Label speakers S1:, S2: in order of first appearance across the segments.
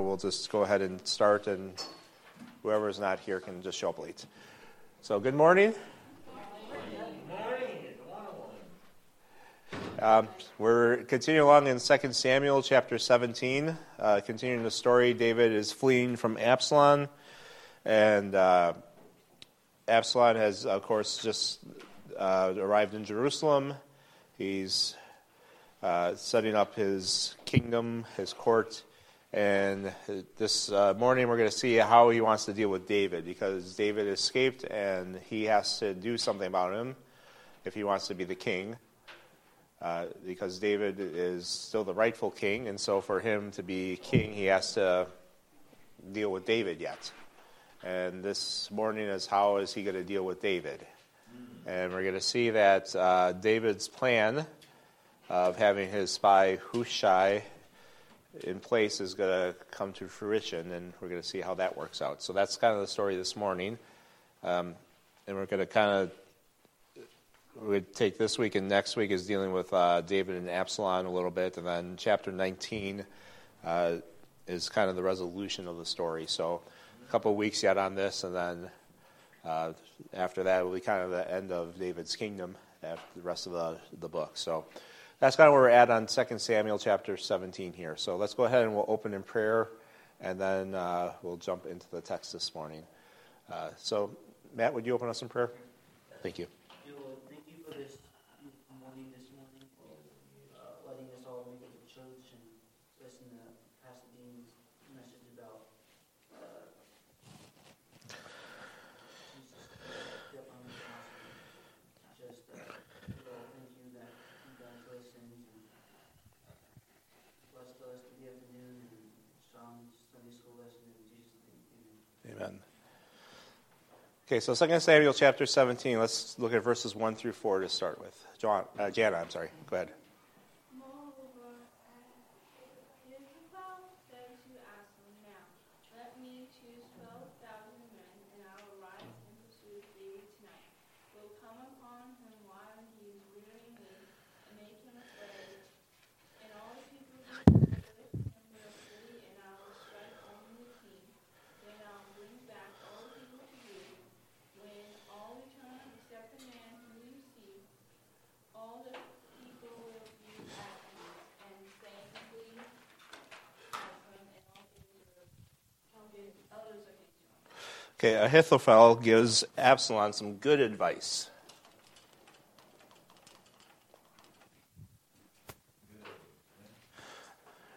S1: we'll just go ahead and start, and whoever is not here can just show up late. So, good morning. Um, we're continuing along in 2 Samuel chapter 17, uh, continuing the story. David is fleeing from Absalom, and uh, Absalom has, of course, just uh, arrived in Jerusalem. He's uh, setting up his kingdom, his court, and this uh, morning we're going to see how he wants to deal with David because David escaped and he has to do something about him if he wants to be the king. Uh, because David is still the rightful king, and so for him to be king, he has to deal with David yet. And this morning is how is he going to deal with David? And we're going to see that uh, David's plan of having his spy Hushai in place is going to come to fruition, and we're going to see how that works out. So that's kind of the story this morning. Um, and we're going to kind of we take this week and next week is dealing with uh, David and Absalom a little bit, and then chapter 19 uh, is kind of the resolution of the story. So a couple weeks yet on this, and then uh, after that will be kind of the end of David's kingdom after the rest of the, the book. So that's kind of where we're at on 2 Samuel chapter 17 here. So let's go ahead and we'll open in prayer, and then uh, we'll jump into the text this morning. Uh, so, Matt, would you open us in prayer? Thank you. Okay, so 2 Samuel chapter 17, let's look at verses 1 through 4 to start with. John, uh, Jana, I'm sorry. Go ahead. Okay, Ahithophel gives Absalom some good advice.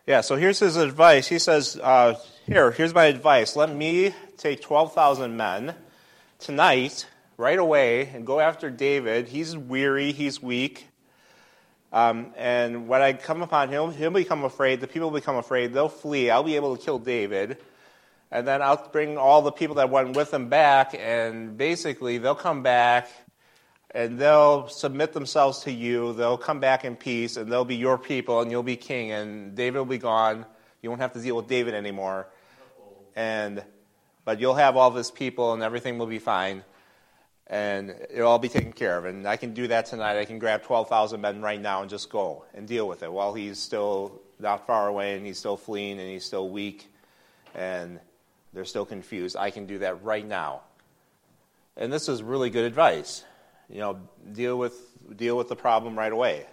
S1: Yeah, so here's his advice. He says, uh, Here, here's my advice. Let me take 12,000 men tonight, right away, and go after David. He's weary, he's weak. Um, and when I come upon him, he'll become afraid. The people will become afraid. They'll flee. I'll be able to kill David and then I'll bring all the people that went with them back, and basically they'll come back and they'll submit themselves to you. They'll come back in peace, and they'll be your people, and you'll be king, and David will be gone. You won't have to deal with David anymore, and but you'll have all this people, and everything will be fine, and it'll all be taken care of. And I can do that tonight. I can grab twelve thousand men right now and just go and deal with it while he's still not far away, and he's still fleeing, and he's still weak, and they're still confused. I can do that right now. And this is really good advice. You know, deal with deal with the problem right away.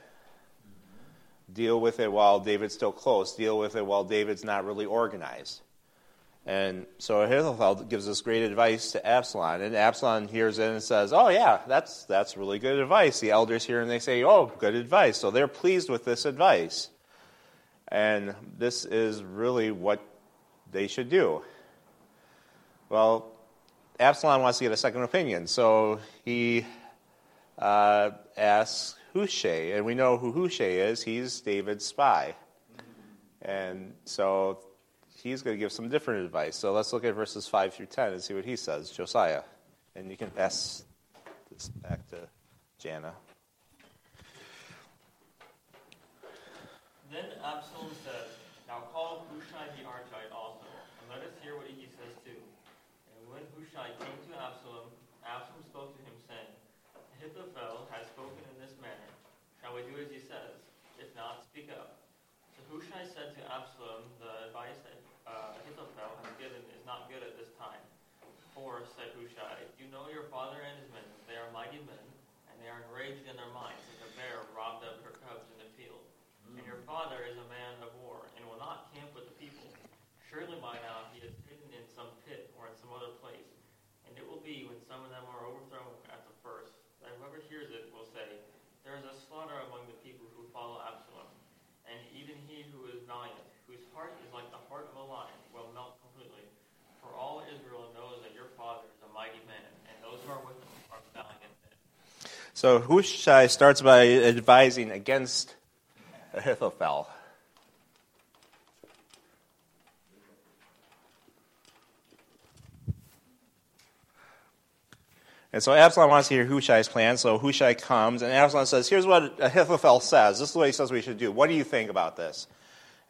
S1: Deal with it while David's still close. Deal with it while David's not really organized. And so Ahithophel gives this great advice to Absalom, and Absalom hears it and says, "Oh yeah, that's that's really good advice." The elders hear and they say, "Oh, good advice." So they're pleased with this advice, and this is really what they should do. Well, Absalom wants to get a second opinion, so he uh, asks Hushai, and we know who Hushai is. He's David's spy. And so he's going to give some different advice. So let's look at verses 5 through 10 and see what he says. Josiah. And you can pass this back to Jana.
S2: Then Absalom Speak up. So Hushai said to Absalom, The advice that uh, Ahithophel has given is not good at this time. For, said Hushai, you know your father and his men, they are mighty men, and they are enraged in their minds, like a bear robbed of her cubs in the field. Mm. And your father is a man of war, and will not camp with the people. Surely by now he
S1: So Hushai starts by advising against Ahithophel. And so Absalom wants to hear Hushai's plan, so Hushai comes, and Absalom says, Here's what Ahithophel says. This is what he says we should do. What do you think about this?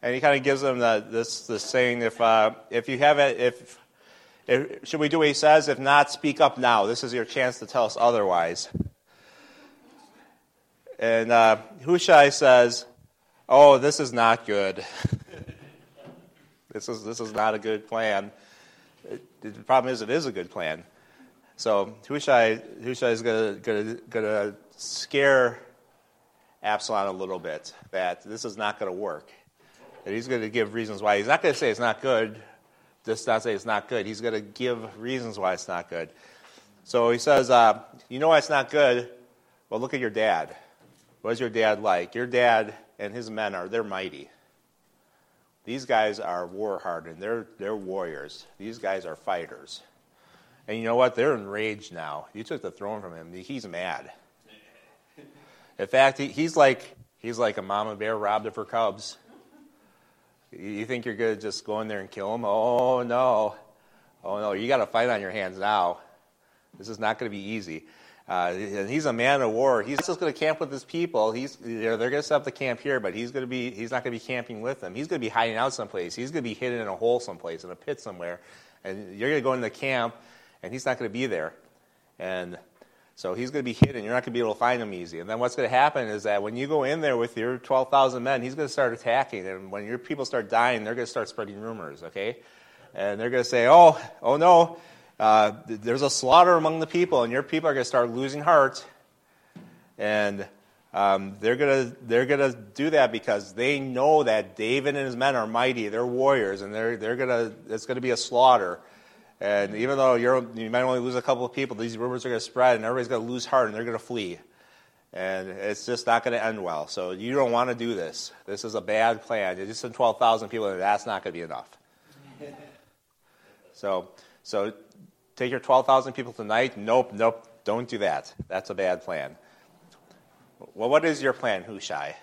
S1: And he kind of gives them the, this, this saying, if, uh, if you have it, if, if, should we do what he says? If not, speak up now. This is your chance to tell us otherwise. And uh, Hushai says, Oh, this is not good. this, is, this is not a good plan. The problem is, it is a good plan. So Hushai, Hushai is going to scare Absalom a little bit that this is not going to work. That he's going to give reasons why. He's not going to say it's not good. Just not say it's not good. He's going to give reasons why it's not good. So he says, uh, "You know why it's not good? Well, look at your dad. What is your dad like? Your dad and his men are they're mighty. These guys are war hardened. They're they're warriors. These guys are fighters." And you know what? They're enraged now. You took the throne from him. He's mad. In fact, he, he's like he's like a mama bear robbed of her cubs. You think you're going to just go in there and kill him? Oh no, oh no! You got a fight on your hands now. This is not going to be easy. Uh, and he's a man of war. He's just going to camp with his people. He's they're, they're going to set up the camp here, but he's going to be he's not going to be camping with them. He's going to be hiding out someplace. He's going to be hidden in a hole someplace in a pit somewhere, and you're going to go in the camp and he's not going to be there. And so he's going to be hidden. You're not going to be able to find him easy. And then what's going to happen is that when you go in there with your 12,000 men, he's going to start attacking. And when your people start dying, they're going to start spreading rumors, okay? And they're going to say, oh, oh no, uh, there's a slaughter among the people, and your people are going to start losing heart. And um, they're going to they're gonna do that because they know that David and his men are mighty. They're warriors, and they're, they're gonna, it's going to be a slaughter. And even though you might only lose a couple of people, these rumors are going to spread, and everybody's going to lose heart, and they're going to flee. And it's just not going to end well. So you don't want to do this. This is a bad plan. You just send 12,000 people, and that's not going to be enough. so, so take your 12,000 people tonight. Nope, nope, don't do that. That's a bad plan. Well, what is your plan, Hushai?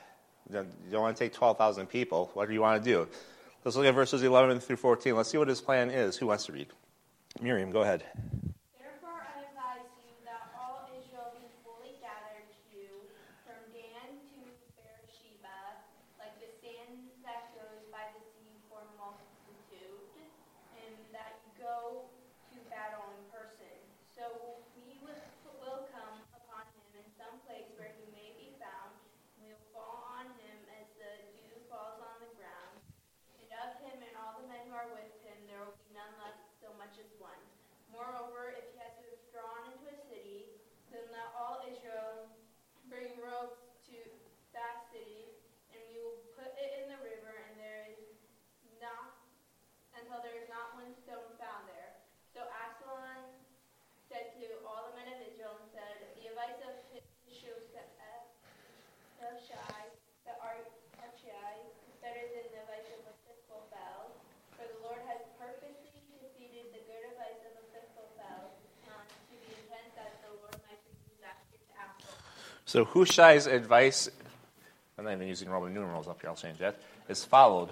S1: You don't want to take 12,000 people. What do you want to do? Let's look at verses 11 through 14. Let's see what his plan is. Who wants to read? Miriam, go ahead.
S3: Therefore, I advise you that all Israel be fully gathered to you from Dan to Beersheba, like the sand that goes by the sea for multitude, and that you go to battle in person. So we will, will come upon him in some place where he may be found, and we will fall on him as the dew falls on the ground. And of him and all the men who are with him there will be none left so much as one. Moreover, if he has withdrawn into a city, then let all Israel bring ropes to that city, and we will put it in the river, and there is not until there is not one stone found there. So Absalom said to all the men of Israel and said, The advice of Hushai, the Archite, is better than the advice of Ahithophel, for the Lord has purposely defeated the good advice of Ahithophel um, to the intent that the Lord might produce after to Absalom.
S1: So Hushai's advice, I'm not even using Roman numerals up here, I'll change that, is followed.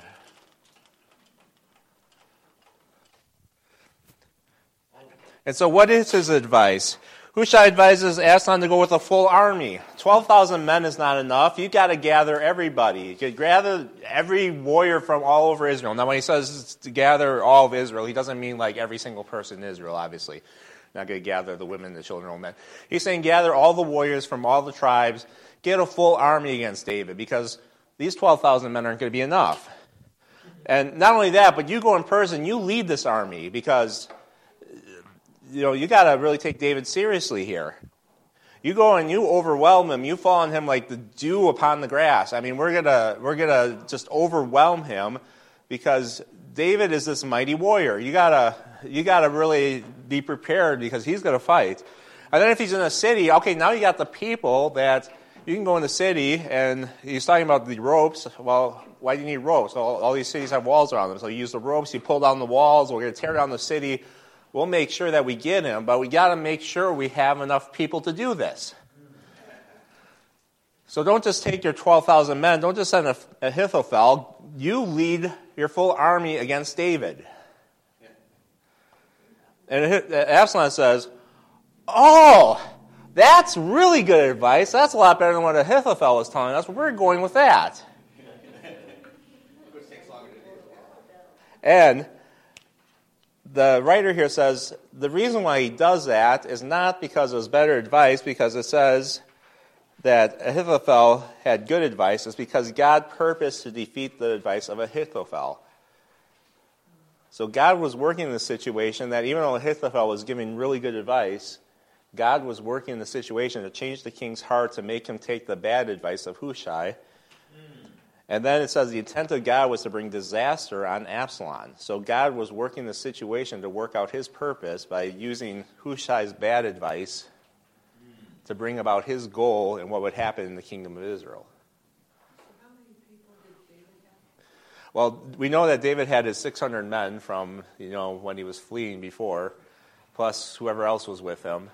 S1: And so, what is his advice? Hushai advises Absalom to go with a full army. 12,000 men is not enough. You've got to gather everybody. You gather every warrior from all over Israel. Now, when he says to gather all of Israel, he doesn't mean like every single person in Israel, obviously. Not going to gather the women, the children, old men. He's saying gather all the warriors from all the tribes, get a full army against David, because these 12,000 men aren't going to be enough. And not only that, but you go in person, you lead this army, because you know, you got to really take David seriously here. You go and you overwhelm him. You fall on him like the dew upon the grass. I mean, we're gonna we're gonna just overwhelm him because David is this mighty warrior. You gotta you gotta really be prepared because he's gonna fight. And then if he's in a city, okay, now you got the people that you can go in the city and he's talking about the ropes. Well, why do you need ropes? Well, all these cities have walls around them. So you use the ropes, you pull down the walls, we're going to tear down the city. We'll make sure that we get him, but we got to make sure we have enough people to do this. So don't just take your 12,000 men, don't just send Ahithophel. You lead your full army against David. And uh, Absalom says, Oh, that's really good advice. That's a lot better than what Ahithophel was telling us. We're going with that. And the writer here says the reason why he does that is not because it was better advice, because it says that Ahithophel had good advice, it's because God purposed to defeat the advice of Ahithophel. So God was working in the situation that even though Ahithophel was giving really good advice, God was working in the situation to change the king's heart to make him take the bad advice of Hushai hmm. and then it says the intent of God was to bring disaster on Absalom. So God was working the situation to work out his purpose by using Hushai's bad advice hmm. to bring about his goal and what would happen in the kingdom of Israel. Well, we know that David had his 600 men from, you know, when he was fleeing before, plus whoever else was with him.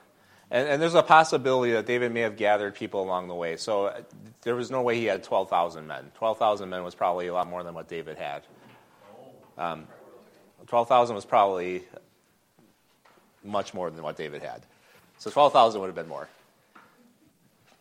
S1: And, and, there's a possibility that David may have gathered people along the way. So uh, there was no way he had 12,000 men. 12,000 men was probably a lot more than what David had. Um, 12,000 was probably much more than what David had. So 12,000 would have been more.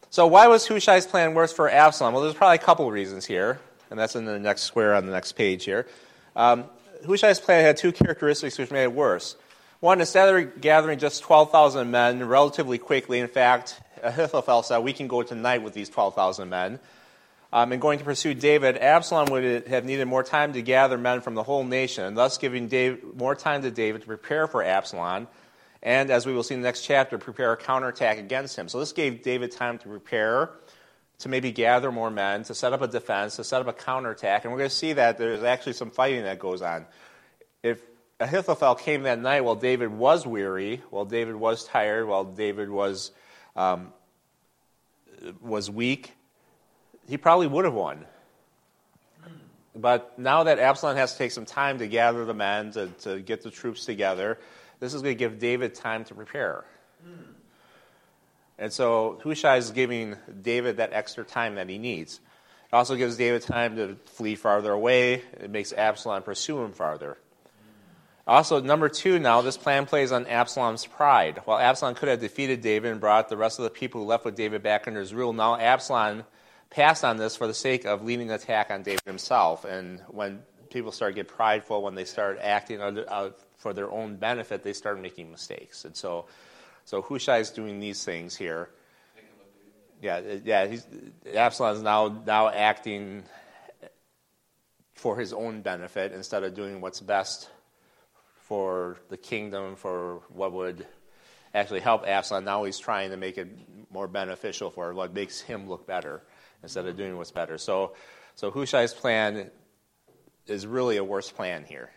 S1: So why was Hushai's plan worse for Absalom? Well, there's probably a couple reasons here, and that's in the next square on the next page here. Um, Hushai's plan had two characteristics which made it worse. One, instead of gathering just 12,000 men relatively quickly, in fact, Ahithophel said, We can go tonight with these 12,000 men. Um, and going to pursue David, Absalom would have needed more time to gather men from the whole nation, and thus giving David, more time to David to prepare for Absalom, and as we will see in the next chapter, prepare a counterattack against him. So this gave David time to prepare, to maybe gather more men, to set up a defense, to set up a counterattack. And we're going to see that there's actually some fighting that goes on. If Ahithophel came that night while David was weary, while David was tired, while David was, um, was weak. He probably would have won. But now that Absalom has to take some time to gather the men, to, to get the troops together, this is going to give David time to prepare. And so Hushai is giving David that extra time that he needs. It also gives David time to flee farther away. It makes Absalom pursue him farther. Also, number two now, this plan plays on Absalom's pride. While Absalom could have defeated David and brought the rest of the people who left with David back under his rule, now Absalom passed on this for the sake of leading the attack on David himself. And when people start to get prideful, when they start acting under, uh, for their own benefit, they start making mistakes. And so, so Hushai is doing these things here. Yeah, yeah. He's, Absalom is now now acting for his own benefit instead of doing what's best for the kingdom, for what would actually help Absalom. Now he's trying to make it more beneficial for what makes him look better instead of doing what's better. So, so Hushai's plan is really a worse plan here.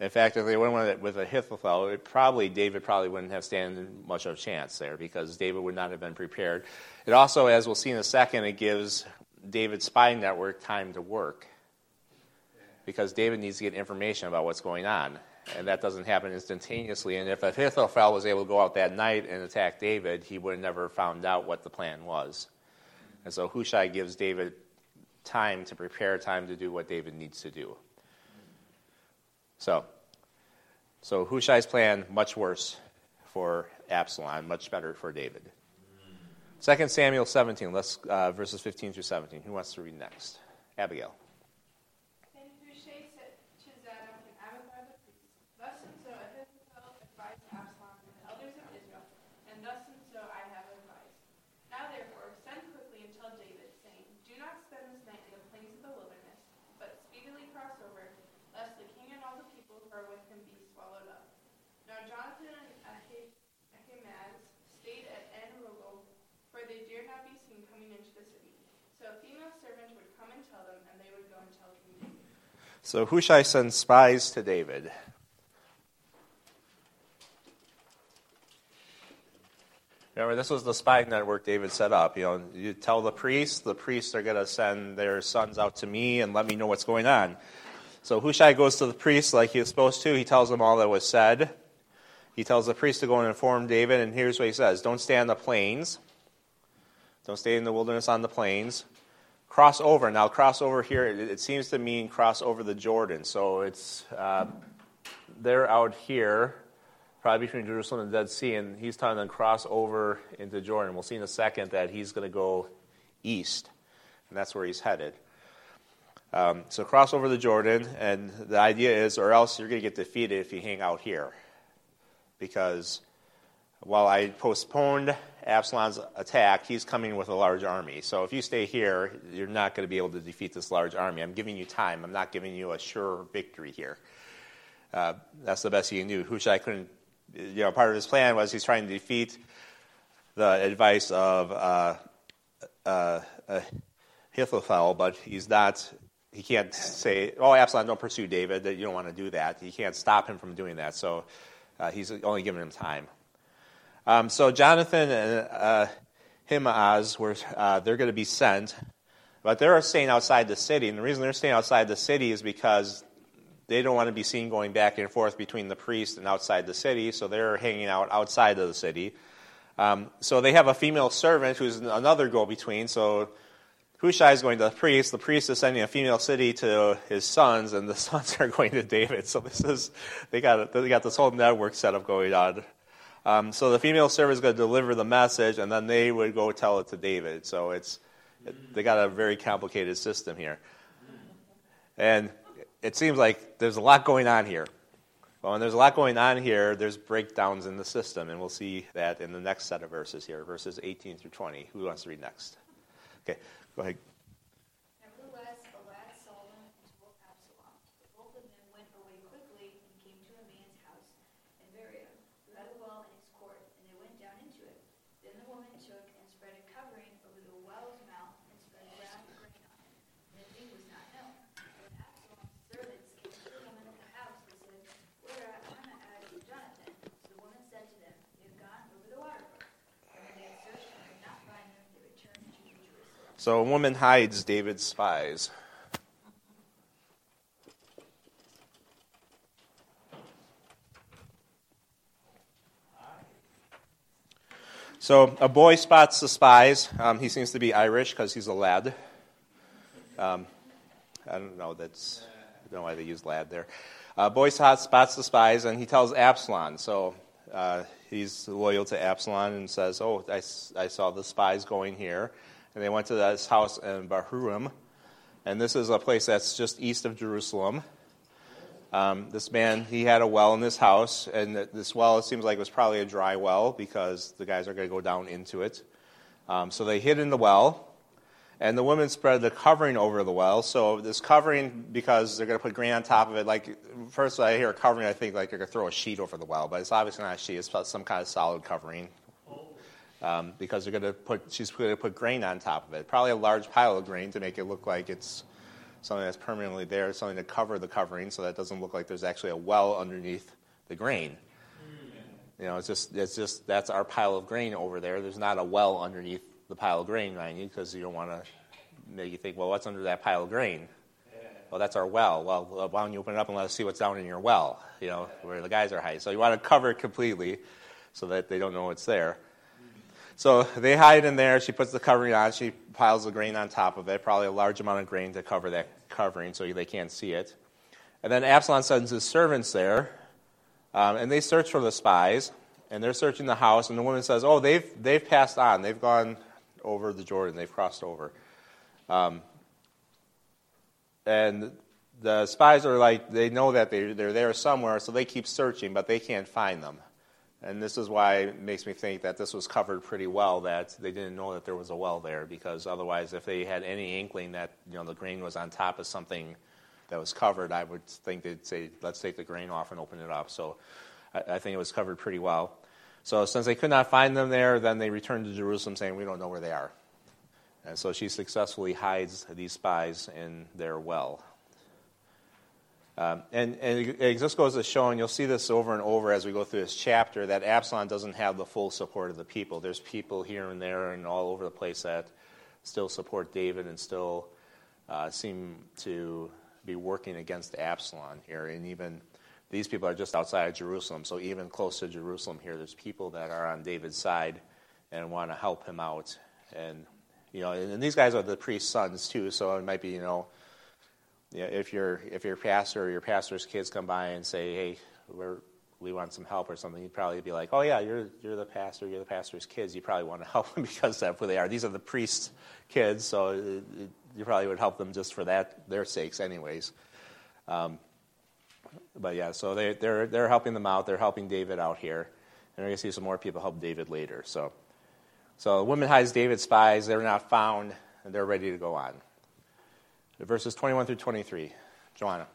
S1: In fact, if they went with Ahithophel, it probably David probably wouldn't have stand much of a chance there because David would not have been prepared. It also, as we'll see in a second, it gives David's spy network time to work because David needs to get information about what's going on. And that doesn't happen instantaneously. And if Ahithophel was able to go out that night and attack David, he would have never found out what the plan was. And so Hushai gives David time to prepare, time to do what David needs to do. So, so Hushai's plan, much worse for Absalom, much better for David. 2 Samuel 17, let's, uh, verses 15 through 17. Who wants to read next? Abigail. So
S4: a female servant would come and tell them, and they would go and tell King David.
S1: So Hushai sends spies to David. Remember, this was the spy network David set up. You know, you tell the priests, the priests are going to send their sons out to me and let me know what's going on. So Hushai goes to the priests like he was supposed to. He tells them all that was said. He tells the priest to go and inform David, and here's what he says Don't stay on the plains. Don't stay in the wilderness on the plains. Cross over. Now, cross over here, it, seems to mean cross over the Jordan. So it's, uh, they're out here, probably between Jerusalem and the Dead Sea, and he's telling them cross over into Jordan. We'll see in a second that he's going to go east, and that's where he's headed. Um, so cross over the Jordan, and the idea is, or else you're going to get defeated if you hang out here. Because while I postponed Absalom's attack, he's coming with a large army. So if you stay here, you're not going to be able to defeat this large army. I'm giving you time. I'm not giving you a sure victory here. Uh, that's the best he do. Hushai couldn't, you know, part of his plan was he's trying to defeat the advice of uh, uh, Ahithophel, but he's not he can't say, "Oh, Absalom, don't pursue David." That you don't want to do that. He can't stop him from doing that. So uh, he's only giving him time. Um, so Jonathan and uh, Ahimaaz were uh, they're going to be sent, but they're staying outside the city. And the reason they're staying outside the city is because they don't want to be seen going back and forth between the priest and outside the city. So they're hanging out outside of the city. Um, so they have a female servant who's another go-between. So Hushai is going to the priest. The priest is sending a female city to his sons, and the sons are going to David. So this is they got they got this whole network setup going on. Um, so the female servant is going to deliver the message, and then they would go tell it to David. So it's they got a very complicated system here, and it seems like there's a lot going on here. Well, when there's a lot going on here, there's breakdowns in the system, and we'll see that in the next set of verses here, verses 18 through 20. Who wants to read next? Okay. Go ahead.
S5: Nevertheless, Boaz saw them and told Absalom. But both of them went away quickly and came to a man's house in Bahurim, who had a well in its court, and they went down into it. Then the woman took and spread a covering over the well's mouth and spread ground grain on it. And the thing was not known. When Absalom's servants came to the woman of the house, they said, Where are Ahimaaz and Jonathan? So the woman said to them, They have gone over the water brook. And when they had searched and could not find them, they returned to Jerusalem.
S1: So a woman hides David's spies. So a boy spots the spies. Um, he seems to be Irish because he's a lad. Um, I don't know. That's I don't know why they use lad there. Uh, boy spots the spies and he tells Absalom. So uh, he's loyal to Absalom and says, "Oh, I, I saw the spies going here." And they went to this house in Bahurim. And this is a place that's just east of Jerusalem. Um, this man, he had a well in this house, and this well, it seems like it was probably a dry well because the guys are going to go down into it. Um, so they hid in the well, and the women spread the covering over the well. So this covering, because they're going to put grain on top of it, like first I hear covering, I think like they're going to throw a sheet over the well, but it's obviously not a sheet. It's some kind of solid covering, um, because they're going to put she's going to put grain on top of it. Probably a large pile of grain to make it look like it's something that's permanently there, something to cover the covering, so that doesn't look like there's actually a well underneath the grain. You know, it's just it's just that's our pile of grain over there. There's not a well underneath the pile of grain, mind you, because you don't want to make you think, well, what's under that pile of grain? Well, that's our well. Well, why don't you open it up and let us see what's down in your well? You know, where the guys are hiding. So you want to cover it completely, so that they don't know what's there. So they hide in there. She puts the covering on. She piles the grain on top of it, probably a large amount of grain to cover that covering so they can't see it. And then Absalom sends his servants there, um, and they search for the spies, and they're searching the house, and the woman says, Oh, they've, they've passed on. They've gone over the Jordan. They've crossed over. Um, and the spies are like, they know that they, they're there somewhere, so they keep searching, but they can't find them. And this is why it makes me think that this was covered pretty well, that they didn't know that there was a well there, because otherwise, if they had any inkling that you know the grain was on top of something that was covered, I would think they'd say, let's take the grain off and open it up. So I, I think it was covered pretty well. So since they could not find them there, then they returned to Jerusalem saying, we don't know where they are. And so she successfully hides these spies in their well. Um, and, and it just goes to show, and you'll see this over and over as we go through this chapter, that Absalom doesn't have the full support of the people. There's people here and there and all over the place that still support David and still uh, seem to be working against Absalom here. And even these people are just outside of Jerusalem. So even close to Jerusalem here, there's people that are on David's side and want to help him out. And you know, and these guys are the priest's sons too. So it might be you know you know, if your if your pastor or your pastor's kids come by and say, "Hey, we want some help" or something, you'd probably be like, "Oh yeah, you're you're the pastor, you're the pastor's kids. You probably want to help them because that's who they are. These are the priest's kids, so it, it, you probably would help them just for that their sakes, anyways." Um, but yeah, so they they're they're helping them out. They're helping David out here, and we're gonna see some more people help David later. So, so the woman hides David's spies. They're not found, and they're ready to go on verses 21 through 23. Joanna.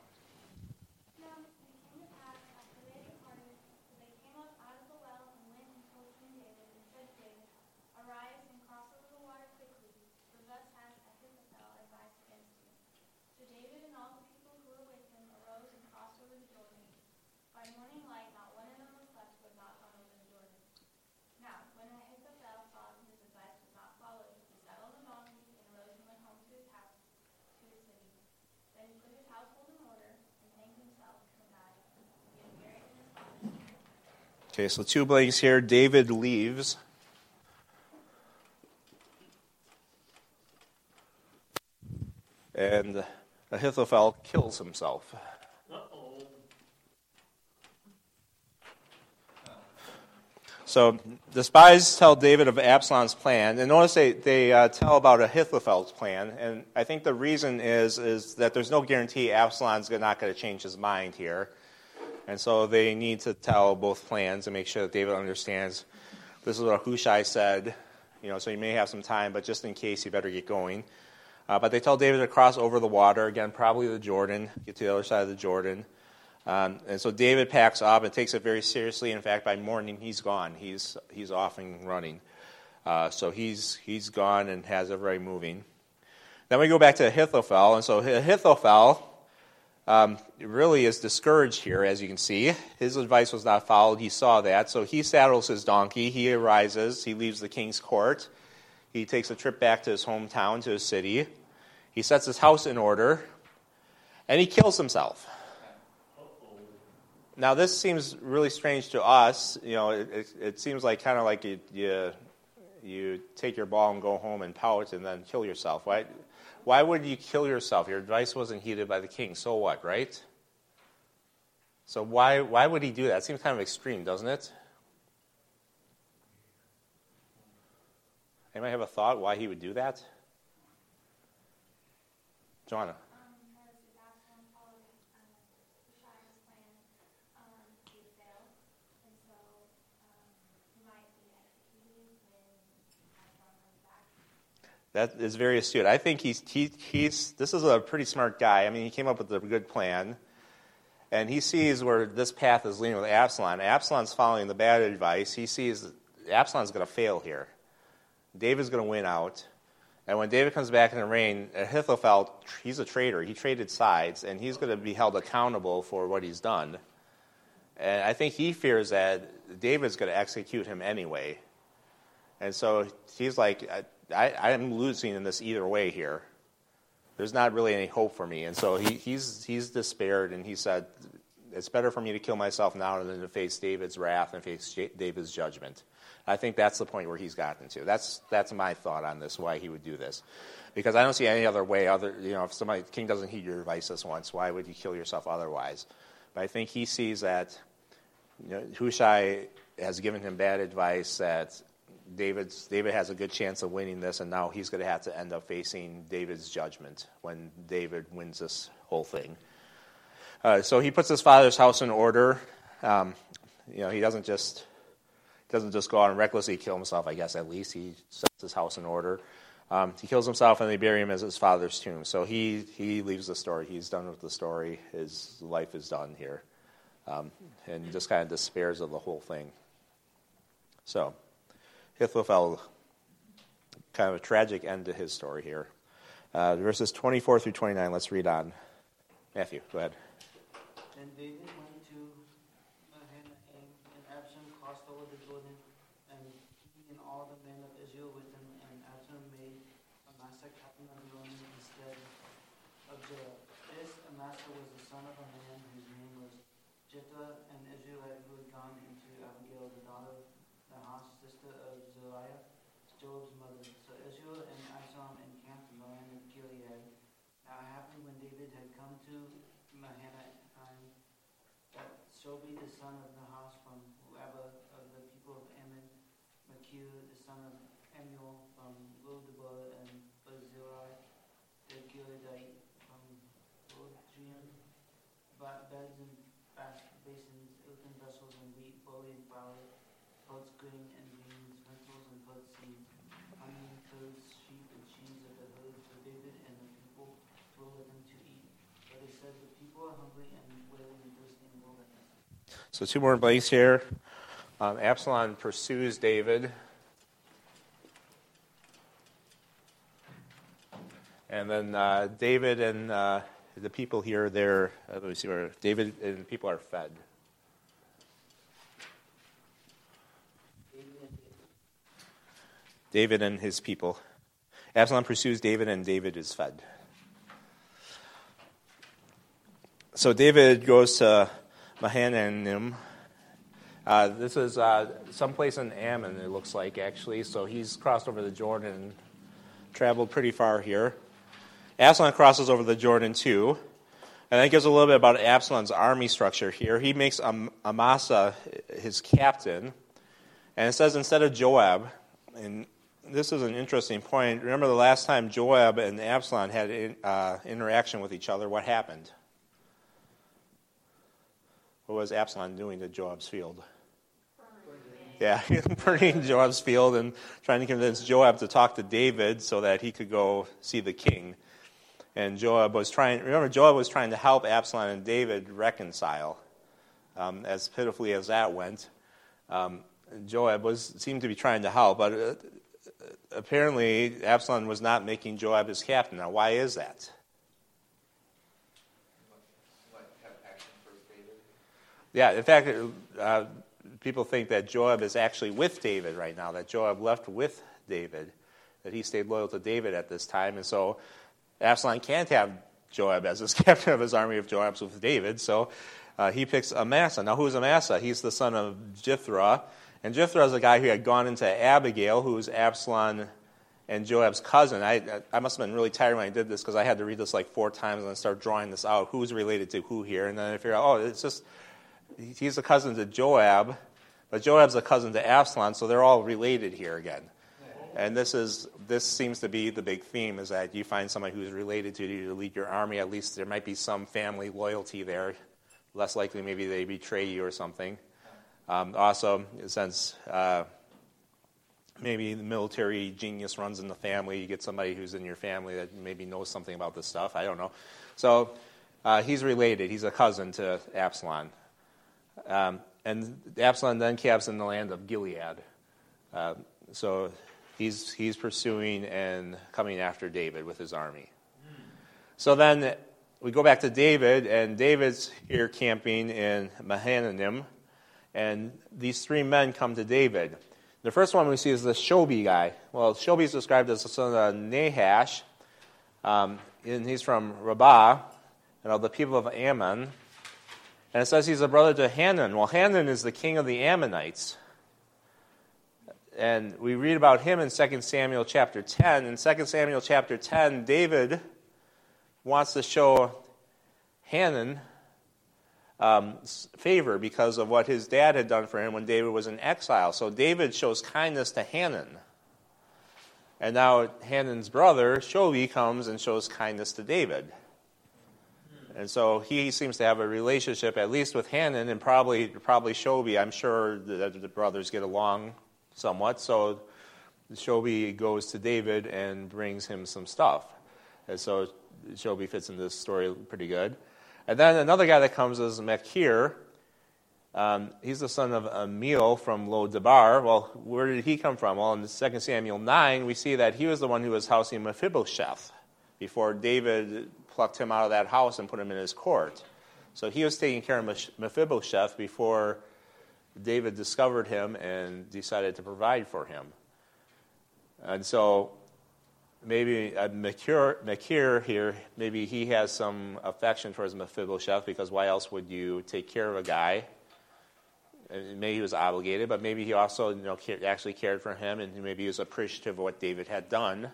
S1: Okay, so two blanks here. David leaves. And Ahithophel kills himself. So the spies tell David of Absalom's plan, and notice they, they uh, tell about Ahithophel's plan. And I think the reason is is that there's no guarantee Absalom's not going to change his mind here. And so they need to tell both plans and make sure that David understands this is what Hushai said. You know, so you may have some time, but just in case, you better get going. Uh, but they tell David to cross over the water, again, probably the Jordan, get to the other side of the Jordan. Um, and so David packs up and takes it very seriously. In fact, by morning, he's gone. He's, he's off and running. Uh, so he's, he's gone and has everybody moving. Then we go back to Ahithophel. And so Ahithophel um, really is discouraged here, as you can see. His advice was not followed. He saw that. So he saddles his donkey. He arises. He leaves the king's court. He takes a trip back to his hometown, to his city. He sets his house in order. And he kills himself. Now, this seems really strange to us. You know, it, it, it seems like kind of like you, you, you take your ball and go home and pout and then kill yourself. Right? Why would you kill yourself? Your advice wasn't heeded by the king. So what, right? So why, why would he do that? It seems kind of extreme, doesn't it? Anybody have a thought why he would do that? Joanna. That is very astute. I think he's, he, he's, this is a pretty smart guy. I mean, he came up with a good plan. And he sees where this path is leading with Absalom. Absalom's following the bad advice. He sees Absalom's going to fail here. David's going to win out. And when David comes back in the reign, Ahithophel, he's a traitor. He traded sides, and he's going to be held accountable for what he's done. And I think he fears that David's going to execute him anyway. And so he's like, I, I'm losing in this either way here. There's not really any hope for me. And so he, he's, he's despaired, and he said, It's better for me to kill myself now than to face David's wrath and face David's judgment. I think that's the point where he's gotten to. That's, that's my thought on this, why he would do this. Because I don't see any other way, other, you know, if somebody, king doesn't heed your advice this once, why would you kill yourself otherwise? But I think he sees that you know, Hushai has given him bad advice, that David's, David has a good chance of winning this, and now he's going to have to end up facing David's judgment when David wins this whole thing. Uh, so he puts his father's house in order. Um, you know, he doesn't just doesn't just go out and recklessly kill himself. I guess at least he sets his house in order. Um, he kills himself, and they bury him at his father's tomb. So he he leaves the story. He's done with the story. His life is done here, um, and just kind of despairs of the whole thing. So. Ahithophel, kind of a tragic end to his story here. Uh, verses 24 through 29, let's read on. Matthew, go ahead.
S6: And David went to Mahanaim, and Absalom crossed over the Jordan, and he and all the men of Israel with him, and Absalom made Amasa captain of the army instead of Joab. This Amasa was the son of a man whose name was Jephthah, an Israelite who had gone into Abigail, the daughter of Nahash, sister of Zeruiah, Joab's mother. So Israel and Absalom encamped in the land of Gilead. Now it happened when David had come to Mahanaim that be the son of Nahash from Rabbah of the people of Ammon, Machir the son of Ammiel from Lodebar, and Barzillai the Gileadite from but beds and bas- basins, earthen vessels, and wheat, barley, and flour, pots, grain, and beans, lentils, and pots, seeds, honey, curds, sheep, and cheese of the herd for David and the people were with him to eat. But they said, The people are hungry and wailing and thirsty in the wilderness.
S1: So two more blanks here. Um, Absalom pursues David. And then uh, David and uh, the people here, they're, uh, let me see where, David and the people are fed.
S6: David and David.
S1: David and his people. Absalom pursues David, and David is fed. So David goes to Mahanaim. Uh, this is uh, someplace in Ammon, it looks like, actually. So he's crossed over the Jordan and traveled pretty far here. Absalom crosses over the Jordan too. And that gives a little bit about Absalom's army structure here. He makes Am- Amasa his captain. And it says instead of Joab, and this is an interesting point. Remember the last time Joab and Absalom had uh, interaction with each other, what happened? What was Absalom doing to Joab's field? Yeah, burning Joab's field and trying to convince Joab to talk to David so that he could go see the king. And Joab was trying, remember, Joab was trying to help Absalom and David reconcile. Um, as pitifully as that went, um, Joab was seemed to be trying to help, but uh, apparently Absalom was not making Joab his captain. Now, why is that? Yeah, in fact, uh, people think that Joab is actually with David right now, that Joab left with David, that he stayed loyal to David at this time. And so Absalom can't have Joab as his captain of his army if Joab's with David. So uh, he picks Amasa. Now, who's Amasa? He's the son of Jithra. And Jithra is a guy who had gone into Abigail, who was Absalom and Joab's cousin. I, I must have been really tired when I did this because I had to read this like four times and start drawing this out. Who's related to who here? And then I figure out, oh, it's just, he's a cousin to Joab, but Joab's a cousin to Absalom, so they're all related here again. And this is this seems to be the big theme is that you find somebody who's related to you to lead your army. At least there might be some family loyalty there. Less likely, maybe they betray you or something. Um, also, since uh, maybe the military genius runs in the family, you get somebody who's in your family that maybe knows something about this stuff. I don't know. So uh, he's related. He's a cousin to Absalom. Um, and Absalom then camps in the land of Gilead. Uh, so he's, he's pursuing and coming after David with his army. So then we go back to David, and David's here camping in Mahanaim, and these three men come to David. The first one we see is the Shobi guy. Well, Shobi is described as the son of Nahash, um, and he's from Rabbah, and of the people of Ammon. And it says he's a brother to Hanan. Well, Hanan is the king of the Ammonites. And we read about him in 2 Samuel chapter 10. In 2 Samuel chapter 10, David wants to show Hanan um, favor because of what his dad had done for him when David was in exile. So David shows kindness to Hanan. And now Hanan's brother, Shobi, comes and shows kindness to David. And so he seems to have a relationship, at least with Hanan, and probably probably Shobi. I'm sure that the brothers get along somewhat. So Shobi goes to David and brings him some stuff. And so Shobi fits into this story pretty good. And then another guy that comes is Machir. Um, he's the son of Ammiel from Lo-debar. Well, where did he come from? Well, in 2 Samuel 9, we see that he was the one who was housing Mephibosheth before David plucked him out of that house and put him in his court. So he was taking care of Mephibosheth before David discovered him and decided to provide for him. And so maybe uh, Machir here, maybe he has some affection towards Mephibosheth because why else would you take care of a guy? Maybe he was obligated, but maybe he also you know, actually cared for him and maybe he was appreciative of what David had done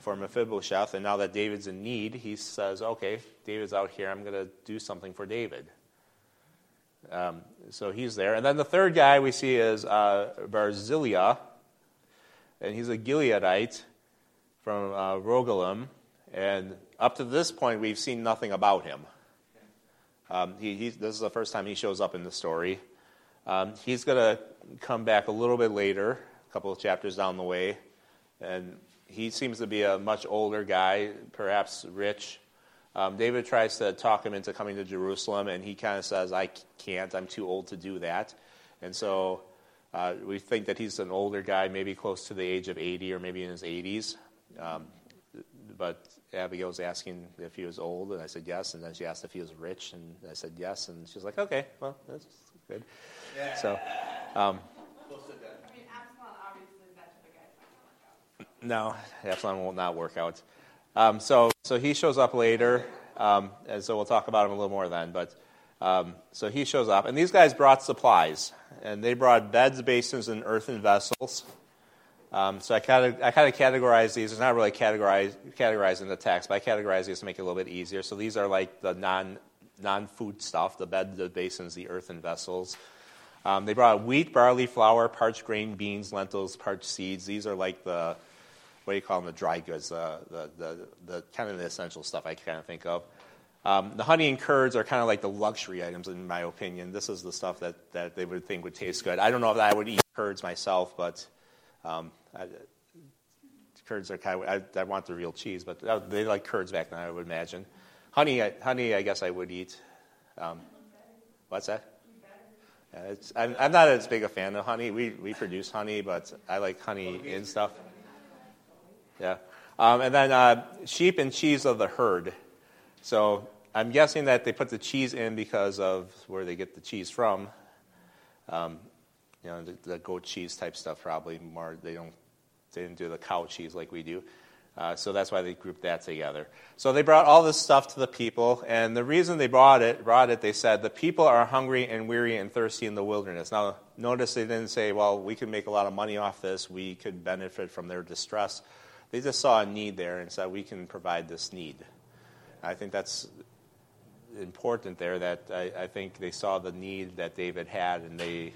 S1: for Mephibosheth. And now that David's in need, he says, okay, David's out here, I'm going to do something for David. Um, so he's there. And then the third guy we see is uh, Barzillai, and he's a Gileadite from uh, Rogelim. And up to this point, we've seen nothing about him. Um, he, he, this is the first time he shows up in the story. Um, he's going to come back a little bit later, a couple of chapters down the way. And he seems to be a much older guy, perhaps rich. Um, David tries to talk him into coming to Jerusalem, and he kind of says, I can't, I'm too old to do that. And so uh, we think that he's an older guy, maybe close to the age of 80 or maybe in his 80s. Um, but Abigail was asking if he was old, and I said yes. And then she asked if he was rich, and I said yes. And she was like, okay, well, that's good.
S7: Yeah.
S1: So, um,
S7: Close to death.
S3: I mean, Absalom, obviously, that type of guy's not going to work out.
S1: No, Absalom will not work out. Um, so, so he shows up later, um, and so we'll talk about him a little more then. But um, so he shows up, and these guys brought supplies, and they brought beds, basins, and earthen vessels. Um, so I kind of I kind of categorize these. It's not really categorize, categorizing the text, but I categorize these to make it a little bit easier. So these are like the non non food stuff: the bed, the basins, the earthen vessels. Um, they brought wheat, barley, flour, parched grain, beans, lentils, parched seeds. These are like the what do you call them? The dry goods, the the the, the kind of the essential stuff I kind of think of. Um, the honey and curds are kind of like the luxury items, in my opinion. This is the stuff that, that they would think would taste good. I don't know if I would eat curds myself, but um, I, curds are kind of, I, I want the real cheese, but uh, they like curds back then, I would imagine. Honey, I, honey, I guess I would eat. Um, what's that? Yeah, it's, I'm, I'm not as big a fan of honey. We, we produce honey, but I like honey in stuff. Yeah. Um, and then uh, sheep and cheese of the herd. So I'm guessing that they put the cheese in because of where they get the cheese from. Um, you know, the, the goat cheese type stuff probably more. They don't they didn't do the cow cheese like we do. Uh, so that's why they grouped that together. So they brought all this stuff to the people, and the reason they brought it, brought it, they said, the people are hungry and weary and thirsty in the wilderness. Now, notice they didn't say, well, we could make a lot of money off this, we could benefit from their distress. They just saw a need there and said, we can provide this need. I think that's important there that I, I think they saw the need that David had and they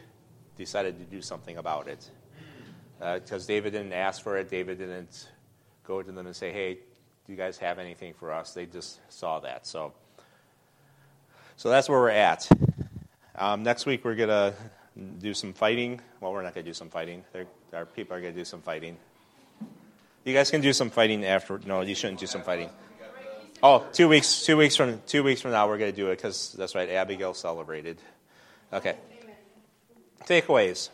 S1: decided to do something about it. Because uh, David didn't ask for it, David didn't go to them and say, hey, do you guys have anything for us? They just saw that. So, so that's where we're at. Um, next week we're going to do some fighting. Well, we're not going to do some fighting. They're, our people are going to do some fighting. You guys can do some fighting after. No, you shouldn't do some fighting. Oh, two weeks. Two weeks from two weeks from now, we're going to do it because that's right. Abigail celebrated. Okay. Takeaways.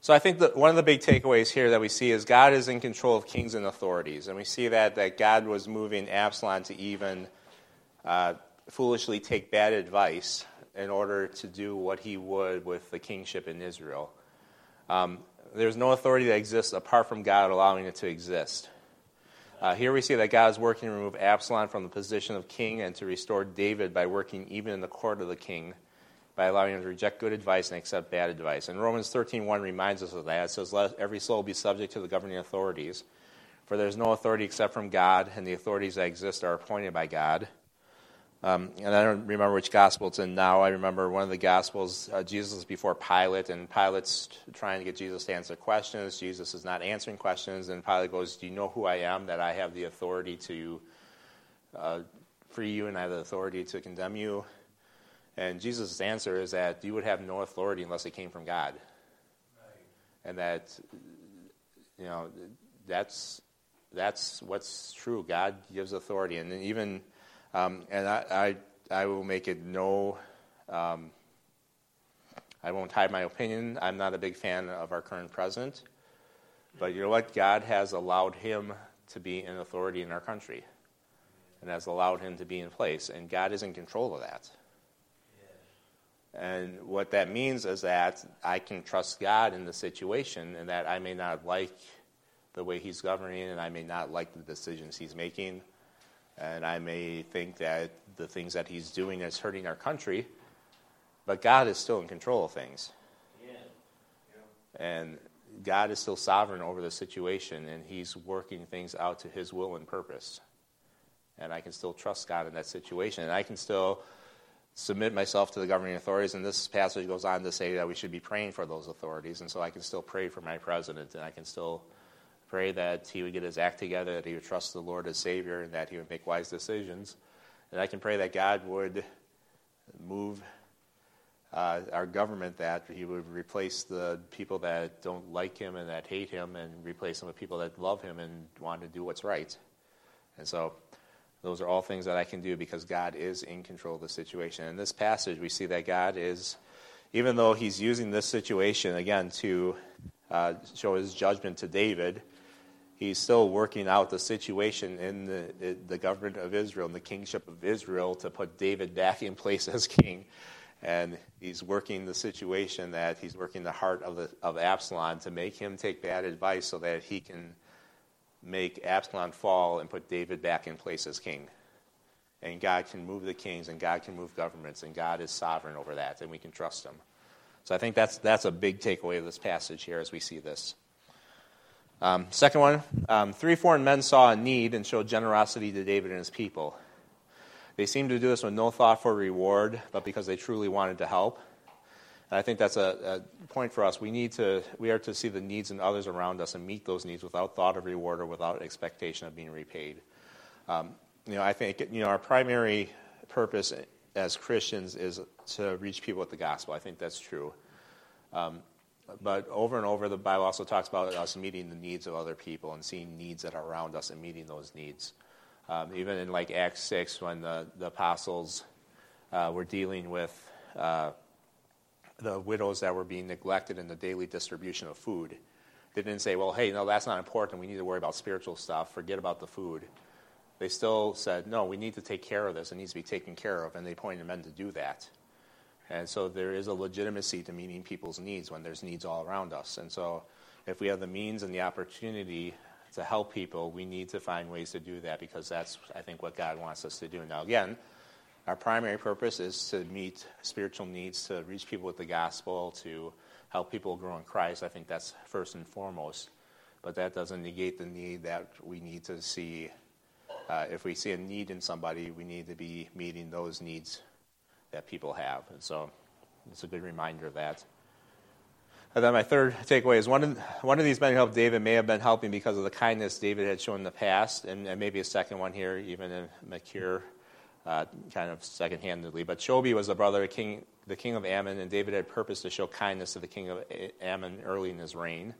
S1: So I think that one of the big takeaways here that we see is God is in control of kings and authorities, and we see that that God was moving Absalom to even uh, foolishly take bad advice in order to do what he would with the kingship in Israel. Um, there's no authority that exists apart from God allowing it to exist. Uh, here we see that God is working to remove Absalom from the position of king and to restore David by working even in the court of the king by allowing him to reject good advice and accept bad advice. And Romans 13.1 reminds us of that. It says, Let every soul be subject to the governing authorities, for there is no authority except from God, and the authorities that exist are appointed by God. Um, and I don't remember which gospel it's in now. I remember one of the gospels, uh, Jesus is before Pilate, and Pilate's trying to get Jesus to answer questions. Jesus is not answering questions, and Pilate goes, Do you know who I am, that I have the authority to uh, free you and I have the authority to condemn you? And Jesus' answer is that you would have no authority unless it came from God. Right. And that, you know, that's, that's what's true. God gives authority. And even, um, and I, I, I, will make it no, um, I won't hide my opinion. I'm not a big fan of our current president. But you know what? God has allowed him to be in authority in our country and has allowed him to be in place. And God is in control of that. And what that means is that I can trust God in the situation and that I may not like the way he's governing and I may not like the decisions he's making. And I may think that the things that he's doing is hurting our country, but God is still in control of things. And God is still sovereign over the situation, and He's working things out to His will and purpose. And I can still trust God in that situation. And I can still submit myself to the governing authorities. And this passage goes on to say that we should be praying for those authorities. And so I can still pray for my president, and I can still pray that he would get his act together, that he would trust the Lord as Savior, and that he would make wise decisions. And I can pray that God would move uh, our government that he would replace the people that don't like him and that hate him and replace them with people that love him and want to do what's right. And so those are all things that I can do because God is in control of the situation. In this passage, we see that God is, even though he's using this situation, again, to uh, show his judgment to David, he's still working out the situation in the, the government of Israel, in the kingship of Israel, to put David back in place as king and he's working the situation that he's working the heart of, the, of Absalom to make him take bad advice so that he can make Absalom fall and put David back in place as king. And God can move the kings and God can move governments and God is sovereign over that and we can trust him. So I think that's, that's a big takeaway of this passage here as we see this. Um, second one, um, three foreign men saw a need and showed generosity to David and his people. They seemed to do this with no thought for reward, but because they truly wanted to help. And I think that's a, a, point for us. We need to, we are to see the needs in others around us and meet those needs without thought of reward or without expectation of being repaid. Um, you know, I think you know our primary purpose as Christians is to reach people with the gospel. I think that's true. Um, but over and over, the Bible also talks about us meeting the needs of other people and seeing needs that are around us and meeting those needs. Um, even in like Acts 6, when the, the apostles uh, were dealing with uh, the widows that were being neglected in the daily distribution of food, they didn't say, well, hey, no, that's not important. We need to worry about spiritual stuff. Forget about the food. They still said, no, we need to take care of this. It needs to be taken care of. And they pointed men to do that. And so there is a legitimacy to meeting people's needs when there's needs all around us. And so if we have the means and the opportunity to help people, we need to find ways to do that because that's, I think, what God wants us to do. Now, again, our primary purpose is to meet spiritual needs, to reach people with the gospel, to help people grow in Christ. I think that's first and foremost. But that doesn't negate the need that we need to see. Uh, if we see a need in somebody, we need to be meeting those needs that people have. And so it's a good reminder of that. And then my third takeaway is one of, one of these men who helped David may have been helping because of the kindness David had shown in the past, and, and maybe a second one here, even in Machir, uh, kind of second-handedly. But Shobi was the brother of king, the king of Ammon, and David had purpose to show kindness to the king of Ammon early in his reign.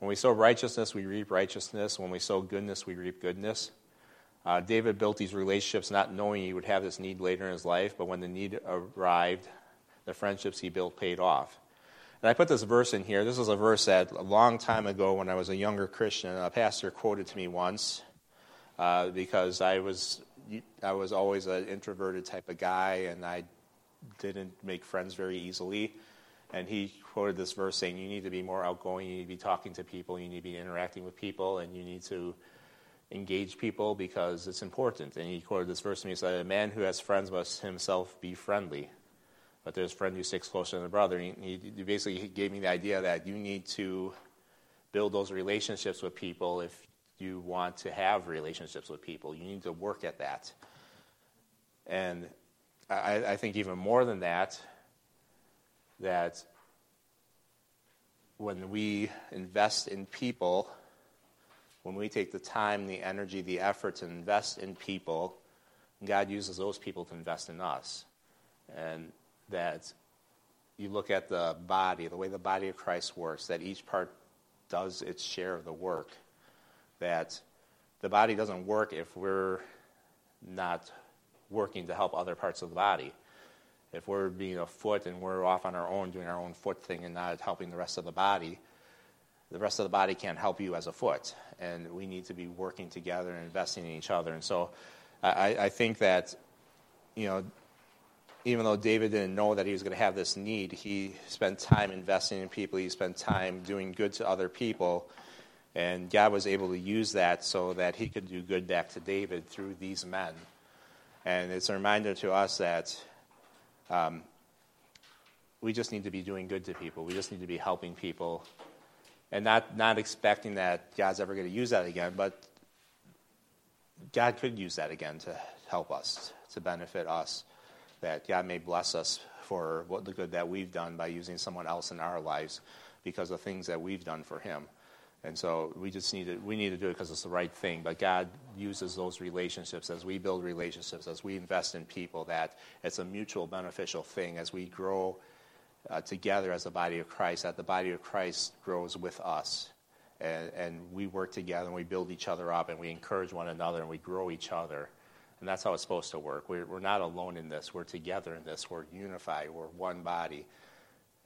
S1: When we sow righteousness, we reap righteousness. When we sow goodness, we reap goodness. Uh, David built these relationships not knowing he would have this need later in his life, but when the need arrived, the friendships he built paid off. And I put this verse in here. This is a verse that a long time ago, when I was a younger Christian, a pastor quoted to me once uh, because I was I was always an introverted type of guy, and I didn't make friends very easily. And he quoted this verse saying, "You need to be more outgoing. You need to be talking to people. You need to be interacting with people, and you need to." Engage people because it's important. And he quoted this verse to me. He said, A man who has friends must himself be friendly but there's a friend who sticks closer than a brother. He, he basically gave me the idea that you need to build those relationships with people if you want to have relationships with people. You need to work at that. And I, I think even more than that, that when we invest in people, when we take the time, the energy, the effort to invest in people, God uses those people to invest in us. And that you look at the body, the way the body of Christ works, that each part does its share of the work. That the body doesn't work if we're not working to help other parts of the body. If we're being a foot and we're off on our own doing our own foot thing and not helping the rest of the body, the rest of the body can't help you as a foot. And we need to be working together and investing in each other. And so I, I think that, you know, even though David didn't know that he was going to have this need, he spent time investing in people. He spent time doing good to other people. And God was able to use that so that he could do good back to David through these men. And it's a reminder to us that um, we just need to be doing good to people. We just need to be helping people. And not, not expecting that God's ever going to use that again, but God could use that again to help us, to benefit us that God may bless us for what the good that we've done by using someone else in our lives because of things that we've done for Him. And so we just need to we need to do it because it's the right thing. But God uses those relationships as we build relationships, as we invest in people. That it's a mutual beneficial thing as we grow uh, together as the body of Christ. That the body of Christ grows with us, and, and we work together and we build each other up and we encourage one another and we grow each other. And that's how it's supposed to work. We're, we're not alone in this. We're together in this. We're unified. We're one body.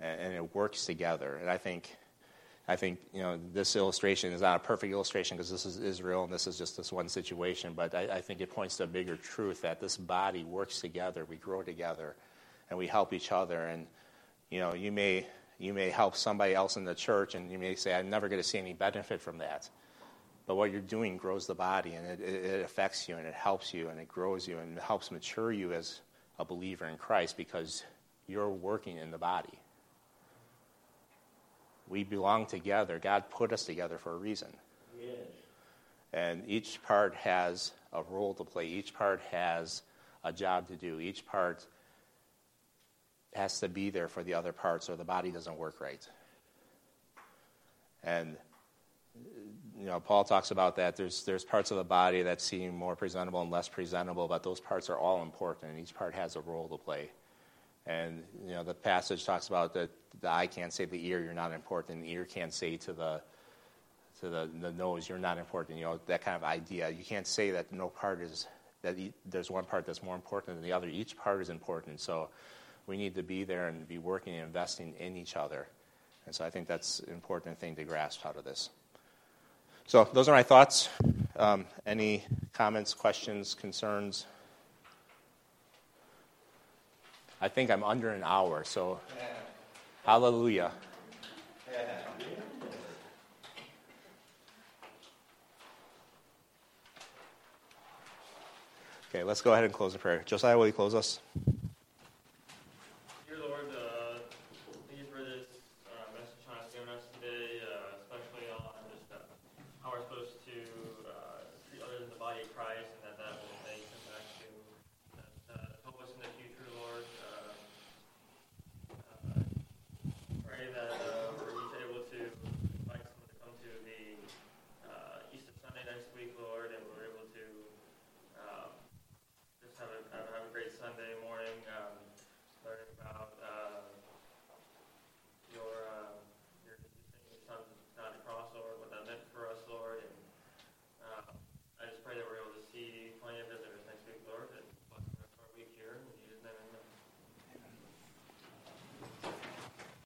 S1: And, and it works together. And I think, I think, you know, this illustration is not a perfect illustration because this is Israel and this is just this one situation. But I, I think it points to a bigger truth that this body works together. We grow together and we help each other. And, you know, you may, you may help somebody else in the church and you may say, I'm never going to see any benefit from that. But what you're doing grows the body, and it, it, affects you, and it helps you, and it grows you, and it helps mature you as a believer in Christ because you're working in the body. We belong together. God put us together for a reason. Yes. And each part has a role to play. Each part has a job to do. Each part has to be there for the other parts, or the body doesn't work right. And you know, Paul talks about that. There's, there's parts of the body that seem more presentable and less presentable, but those parts are all important, and each part has a role to play. And, you know, the passage talks about that the eye can't say to the ear, you're not important, the ear can't say to the, to the, the nose, you're not important, you know, that kind of idea. You can't say that no part is, that there's one part that's more important than the other. Each part is important, so we need to be there and be working and investing in each other. And so I think that's an important thing to grasp out of this. So those are my thoughts. Um, any comments, questions, concerns? I think I'm under an hour, so hallelujah. Okay, let's go ahead and close the prayer. Josiah, will you close us?